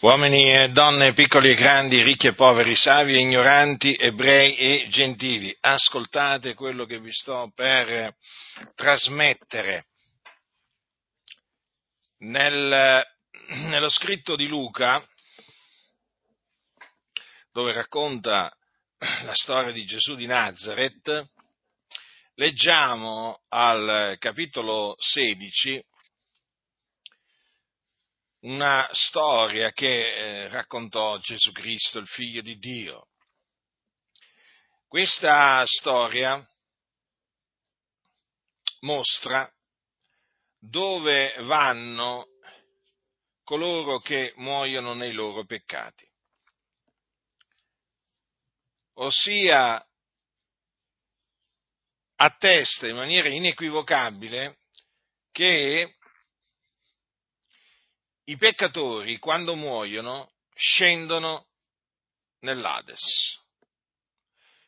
Uomini e donne, piccoli e grandi, ricchi e poveri, savi e ignoranti, ebrei e gentili, ascoltate quello che vi sto per trasmettere. Nel, nello scritto di Luca, dove racconta la storia di Gesù di Nazareth, leggiamo al capitolo 16 una storia che eh, raccontò Gesù Cristo, il figlio di Dio. Questa storia mostra dove vanno coloro che muoiono nei loro peccati. Ossia, attesta in maniera inequivocabile che i peccatori quando muoiono scendono nell'Ades,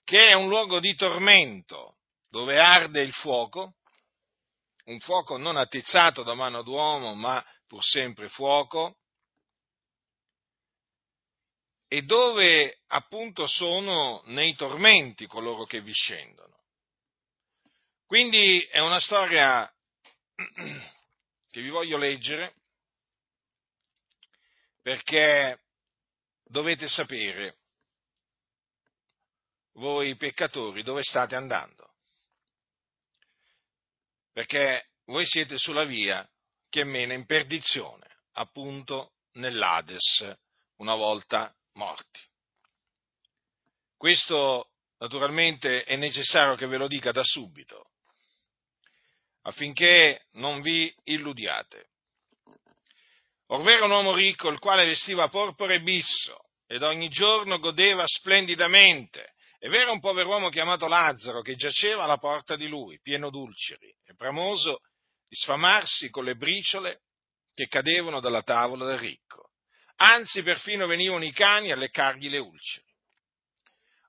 che è un luogo di tormento dove arde il fuoco, un fuoco non attizzato da mano d'uomo, ma pur sempre fuoco, e dove appunto sono nei tormenti coloro che vi scendono. Quindi è una storia che vi voglio leggere perché dovete sapere, voi peccatori, dove state andando. Perché voi siete sulla via che mena in perdizione, appunto nell'Ades, una volta morti. Questo naturalmente è necessario che ve lo dica da subito, affinché non vi illudiate. Orvero un uomo ricco, il quale vestiva porpora e bisso, ed ogni giorno godeva splendidamente. Ed era un pover'uomo chiamato Lazzaro, che giaceva alla porta di lui, pieno d'ulceri, e bramoso di sfamarsi con le briciole che cadevano dalla tavola del ricco. Anzi, perfino venivano i cani a leccargli le ulceri.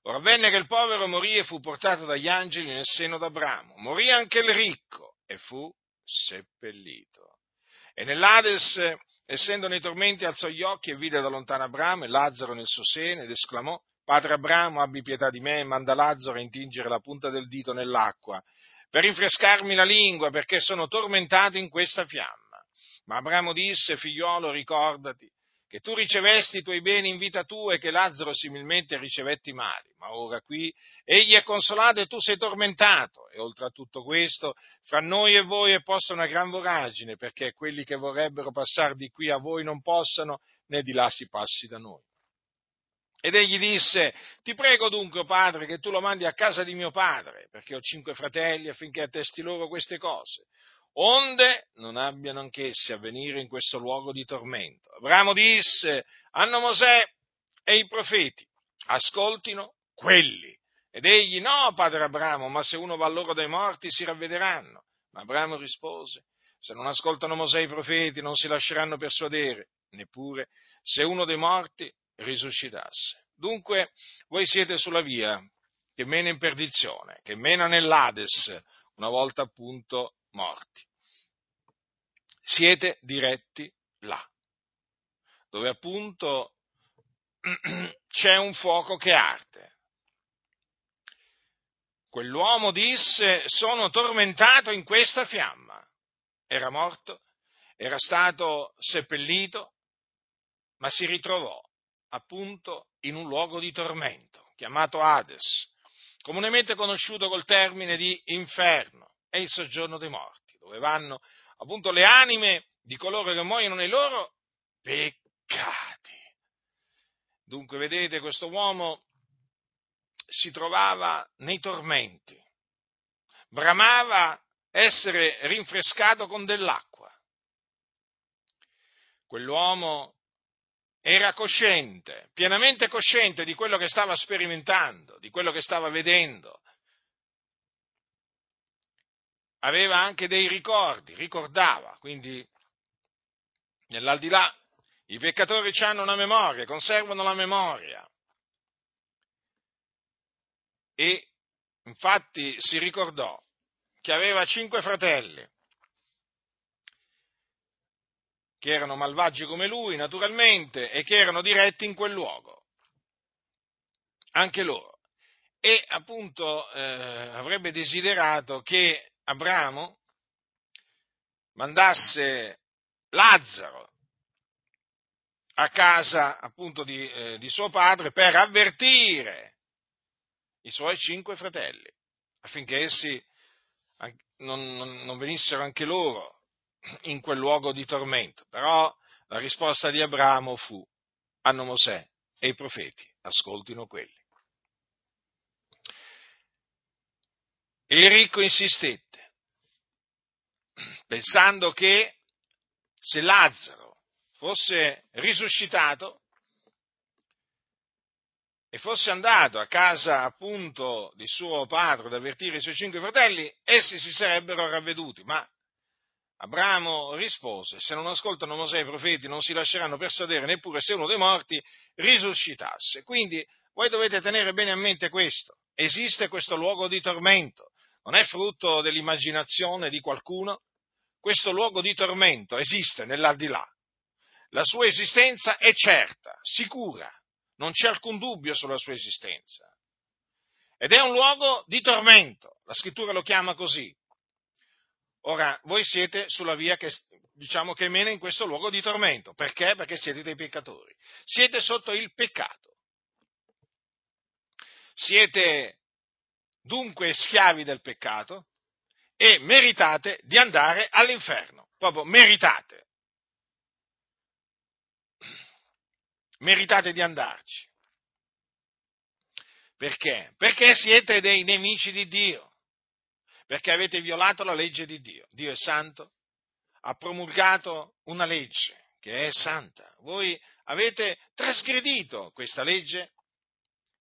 Ora venne che il povero morì e fu portato dagli angeli nel seno d'Abramo. Morì anche il ricco e fu seppellito. E nell'Ades essendo nei tormenti, alzò gli occhi e vide da lontano Abramo e Lazzaro nel suo seno ed esclamò, Padre Abramo, abbi pietà di me e manda Lazzaro a intingere la punta del dito nell'acqua per rinfrescarmi la lingua perché sono tormentato in questa fiamma. Ma Abramo disse, figliolo, ricordati che tu ricevesti i tuoi beni in vita tua e che Lazzaro similmente ricevetti mali, ma ora qui egli è consolato e tu sei tormentato, e oltre a tutto questo, fra noi e voi è posta una gran voragine, perché quelli che vorrebbero passare di qui a voi non possano, né di là si passi da noi. Ed egli disse, ti prego dunque, padre, che tu lo mandi a casa di mio padre, perché ho cinque fratelli affinché attesti loro queste cose onde non abbiano anch'essi a venire in questo luogo di tormento. Abramo disse, hanno Mosè e i profeti, ascoltino quelli. Ed egli, no, padre Abramo, ma se uno va loro dai morti si ravvederanno. Ma Abramo rispose, se non ascoltano Mosè e i profeti non si lasceranno persuadere, neppure se uno dei morti risuscitasse. Dunque voi siete sulla via che mena in perdizione, che mena nell'Ades, una volta appunto morti. Siete diretti là, dove appunto c'è un fuoco che arde. Quell'uomo disse, sono tormentato in questa fiamma. Era morto, era stato seppellito, ma si ritrovò appunto in un luogo di tormento, chiamato Hades, comunemente conosciuto col termine di inferno è il soggiorno dei morti, dove vanno appunto le anime di coloro che muoiono nei loro peccati. Dunque, vedete, questo uomo si trovava nei tormenti, bramava essere rinfrescato con dell'acqua. Quell'uomo era cosciente, pienamente cosciente di quello che stava sperimentando, di quello che stava vedendo, aveva anche dei ricordi, ricordava, quindi nell'aldilà i peccatori hanno una memoria, conservano la memoria. E infatti si ricordò che aveva cinque fratelli. che erano malvagi come lui, naturalmente, e che erano diretti in quel luogo. Anche loro. E appunto eh, avrebbe desiderato che Abramo mandasse Lazzaro a casa appunto di, eh, di suo padre per avvertire i suoi cinque fratelli, affinché essi non, non, non venissero anche loro in quel luogo di tormento. Però la risposta di Abramo fu, hanno Mosè e i profeti, ascoltino quelli. Il ricco insistette, pensando che se Lazzaro fosse risuscitato, e fosse andato a casa appunto di suo padre ad avvertire i suoi cinque fratelli, essi si sarebbero ravveduti, ma Abramo rispose, se non ascoltano Mosè i profeti non si lasceranno persuadere neppure se uno dei morti risuscitasse. Quindi voi dovete tenere bene a mente questo, esiste questo luogo di tormento, non è frutto dell'immaginazione di qualcuno, questo luogo di tormento esiste nell'aldilà, la sua esistenza è certa, sicura, non c'è alcun dubbio sulla sua esistenza. Ed è un luogo di tormento, la scrittura lo chiama così. Ora, voi siete sulla via che, diciamo, che mena in questo luogo di tormento. Perché? Perché siete dei peccatori. Siete sotto il peccato. Siete dunque schiavi del peccato e meritate di andare all'inferno. Proprio meritate. meritate di andarci. Perché? Perché siete dei nemici di Dio, perché avete violato la legge di Dio. Dio è santo, ha promulgato una legge che è santa. Voi avete trasgredito questa legge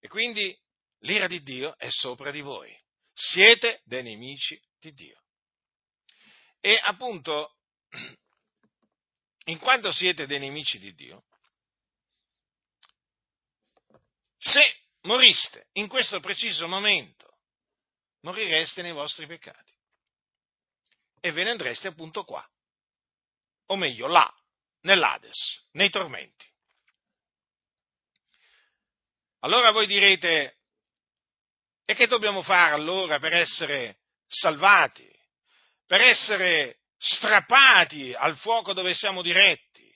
e quindi l'ira di Dio è sopra di voi. Siete dei nemici di Dio. E appunto, in quanto siete dei nemici di Dio, Se moriste in questo preciso momento, morireste nei vostri peccati e ve ne andreste appunto qua, o meglio là, nell'Ades, nei tormenti. Allora voi direte, e che dobbiamo fare allora per essere salvati, per essere strappati al fuoco dove siamo diretti,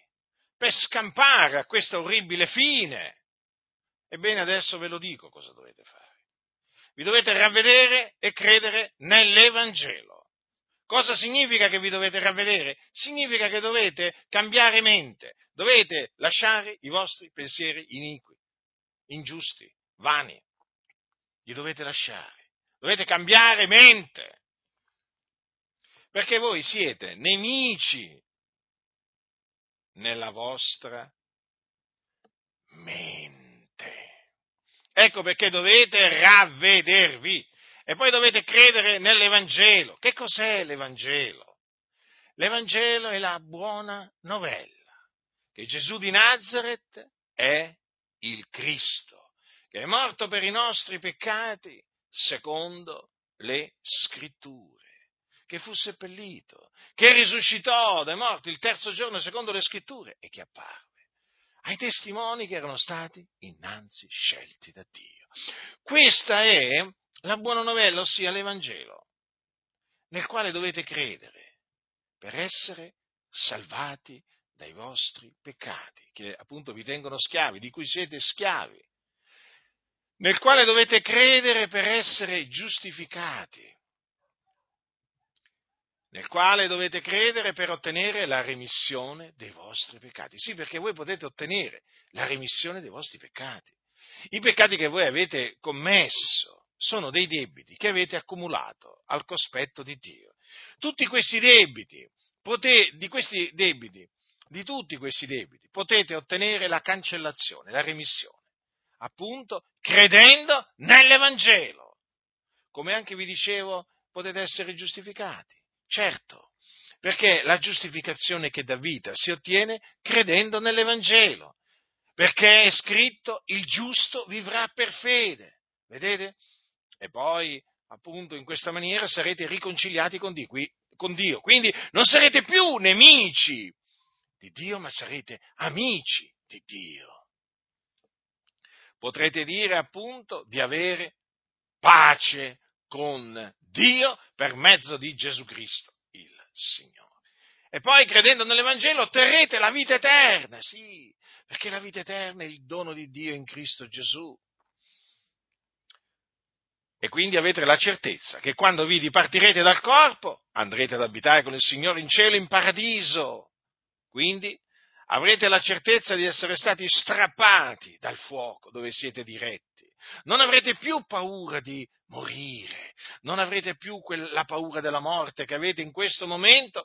per scampare a questa orribile fine? Ebbene, adesso ve lo dico cosa dovete fare. Vi dovete ravvedere e credere nell'Evangelo. Cosa significa che vi dovete ravvedere? Significa che dovete cambiare mente, dovete lasciare i vostri pensieri iniqui, ingiusti, vani. Li dovete lasciare, dovete cambiare mente. Perché voi siete nemici nella vostra mente. Ecco perché dovete ravvedervi e poi dovete credere nell'Evangelo. Che cos'è l'Evangelo? L'Evangelo è la buona novella che Gesù di Nazareth è il Cristo, che è morto per i nostri peccati secondo le scritture, che fu seppellito, che risuscitò dai morti il terzo giorno secondo le scritture e che apparve ai testimoni che erano stati innanzi scelti da Dio. Questa è la buona novella, ossia l'Evangelo, nel quale dovete credere per essere salvati dai vostri peccati, che appunto vi tengono schiavi, di cui siete schiavi, nel quale dovete credere per essere giustificati, nel quale dovete credere per ottenere la remissione dei vostri peccati. Sì, perché voi potete ottenere la remissione dei vostri peccati. I peccati che voi avete commesso sono dei debiti che avete accumulato al cospetto di Dio. Tutti questi debiti, di questi debiti, di tutti questi debiti, potete ottenere la cancellazione, la remissione, appunto credendo nell'Evangelo. Come anche vi dicevo, potete essere giustificati Certo, perché la giustificazione che dà vita si ottiene credendo nell'Evangelo, perché è scritto il giusto vivrà per fede, vedete? E poi, appunto, in questa maniera sarete riconciliati con Dio, quindi non sarete più nemici di Dio, ma sarete amici di Dio. Potrete dire appunto di avere pace con Dio per mezzo di Gesù Cristo, il Signore. E poi credendo nell'Evangelo otterrete la vita eterna, sì, perché la vita eterna è il dono di Dio in Cristo Gesù. E quindi avete la certezza che quando vi dipartirete dal corpo andrete ad abitare con il Signore in cielo, in paradiso. Quindi avrete la certezza di essere stati strappati dal fuoco dove siete diretti. Non avrete più paura di morire, non avrete più la paura della morte che avete in questo momento,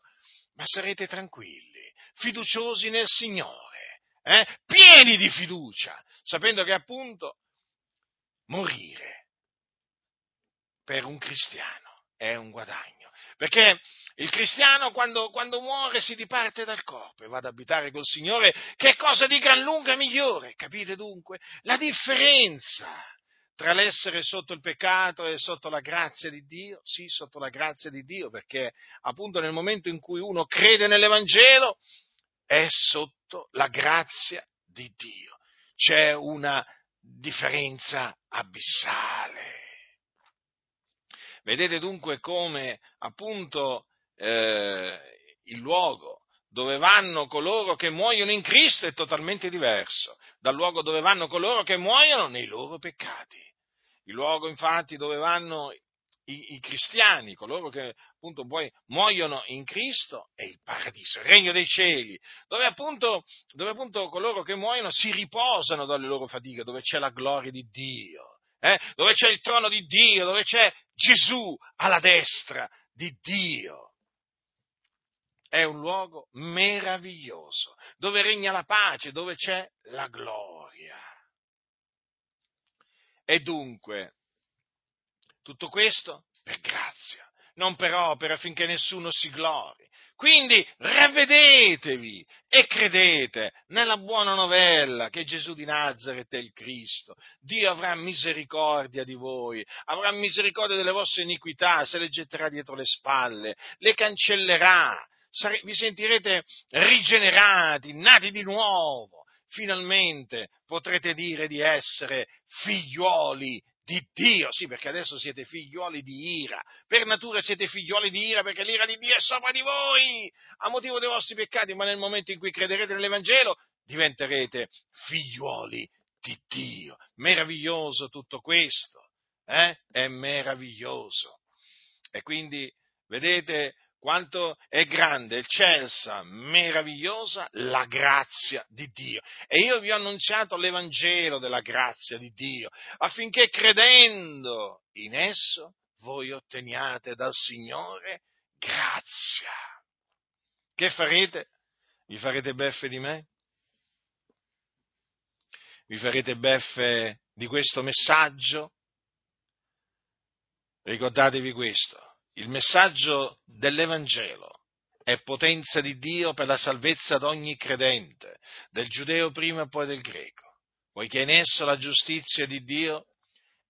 ma sarete tranquilli, fiduciosi nel Signore, eh? pieni di fiducia, sapendo che appunto morire per un cristiano è un guadagno. Perché il cristiano quando, quando, muore si diparte dal corpo e va ad abitare col Signore, che è cosa di gran lunga migliore. Capite dunque? La differenza tra l'essere sotto il peccato e sotto la grazia di Dio? Sì, sotto la grazia di Dio, perché appunto nel momento in cui uno crede nell'Evangelo è sotto la grazia di Dio. C'è una differenza abissale. Vedete dunque come appunto eh, il luogo dove vanno coloro che muoiono in Cristo è totalmente diverso dal luogo dove vanno coloro che muoiono nei loro peccati. Il luogo infatti dove vanno i, i, cristiani, coloro che appunto poi muoiono in Cristo, è il paradiso, il regno dei cieli, dove appunto, dove appunto coloro che muoiono si riposano dalle loro fatiche, dove c'è la gloria di Dio, eh? dove c'è il trono di Dio, dove c'è Gesù alla destra di Dio. È un luogo meraviglioso, dove regna la pace, dove c'è la gloria. E dunque, tutto questo per grazia, non per opera affinché nessuno si glori. Quindi ravvedetevi e credete nella buona novella che Gesù di Nazareth è il Cristo. Dio avrà misericordia di voi, avrà misericordia delle vostre iniquità, se le getterà dietro le spalle, le cancellerà, vi sentirete rigenerati, nati di nuovo finalmente potrete dire di essere figliuoli di Dio, sì, perché adesso siete figliuoli di ira, per natura siete figliuoli di ira perché l'ira di Dio è sopra di voi a motivo dei vostri peccati, ma nel momento in cui crederete nell'Evangelo diventerete figliuoli di Dio. Meraviglioso tutto questo, eh? È meraviglioso. E quindi, vedete, quanto è grande, eccelsa, meravigliosa la grazia di Dio. E io vi ho annunciato l'Evangelo della grazia di Dio, affinché credendo in esso voi otteniate dal Signore grazia. Che farete? Vi farete beffe di me? Vi farete beffe di questo messaggio? Ricordatevi questo il messaggio dell'Evangelo è potenza di Dio per la salvezza di ogni credente, del giudeo prima e poi del greco, poiché in esso la giustizia di Dio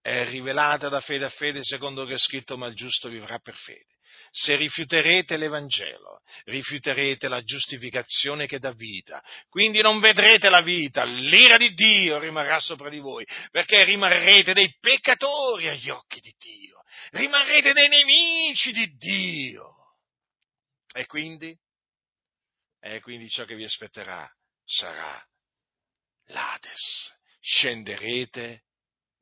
è rivelata da fede a fede, secondo che è scritto, ma il giusto vivrà per fede. Se rifiuterete l'Evangelo, rifiuterete la giustificazione che dà vita. Quindi non vedrete la vita, l'ira di Dio rimarrà sopra di voi, perché rimarrete dei peccatori agli occhi di Dio rimarrete dei nemici di Dio. E quindi? E quindi ciò che vi aspetterà sarà l'Ades. Scenderete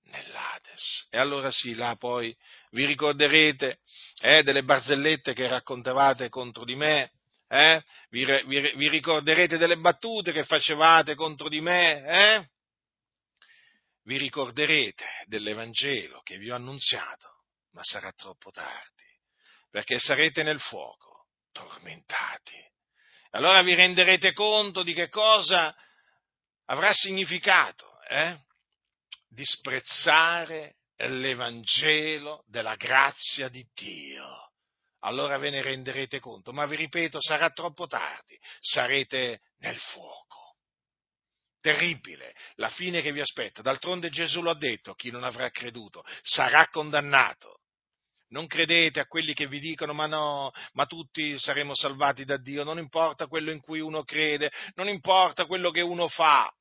nell'Ades. E allora sì, là poi vi ricorderete eh, delle barzellette che raccontavate contro di me, eh? vi, vi, vi, ricorderete delle battute che facevate contro di me, eh? vi ricorderete dell'Evangelo che vi ho annunziato ma sarà troppo tardi, perché sarete nel fuoco, tormentati. Allora vi renderete conto di che cosa avrà significato eh? disprezzare l'Evangelo della grazia di Dio. Allora ve ne renderete conto, ma vi ripeto, sarà troppo tardi, sarete nel fuoco. Terribile la fine che vi aspetta. D'altronde Gesù l'ha detto, chi non avrà creduto sarà condannato non credete a quelli che vi dicono ma no, ma tutti saremo salvati da Dio, non importa quello in cui uno crede, non importa quello che uno fa.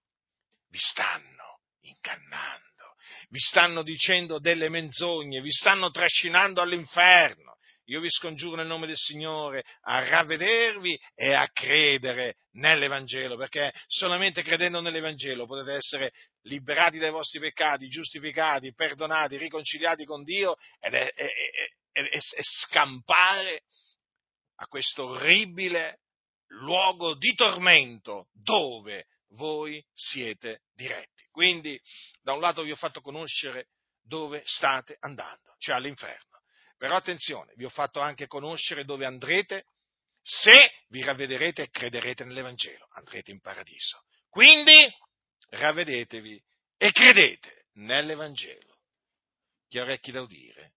Vi stanno ingannando, vi stanno dicendo delle menzogne, vi stanno trascinando all'inferno. Io vi scongiuro nel nome del Signore a ravvedervi e a credere nell'Evangelo, perché solamente credendo nell'Evangelo potete essere liberati dai vostri peccati, giustificati, perdonati, riconciliati con Dio ed è, è, è, e scampare a questo orribile luogo di tormento dove voi siete diretti. Quindi, da un lato vi ho fatto conoscere dove state andando, cioè all'inferno. Però attenzione, vi ho fatto anche conoscere dove andrete se vi ravvederete e crederete nell'Evangelo, andrete in paradiso. Quindi ravvedetevi e credete nell'Evangelo. Chi ha orecchi da udire,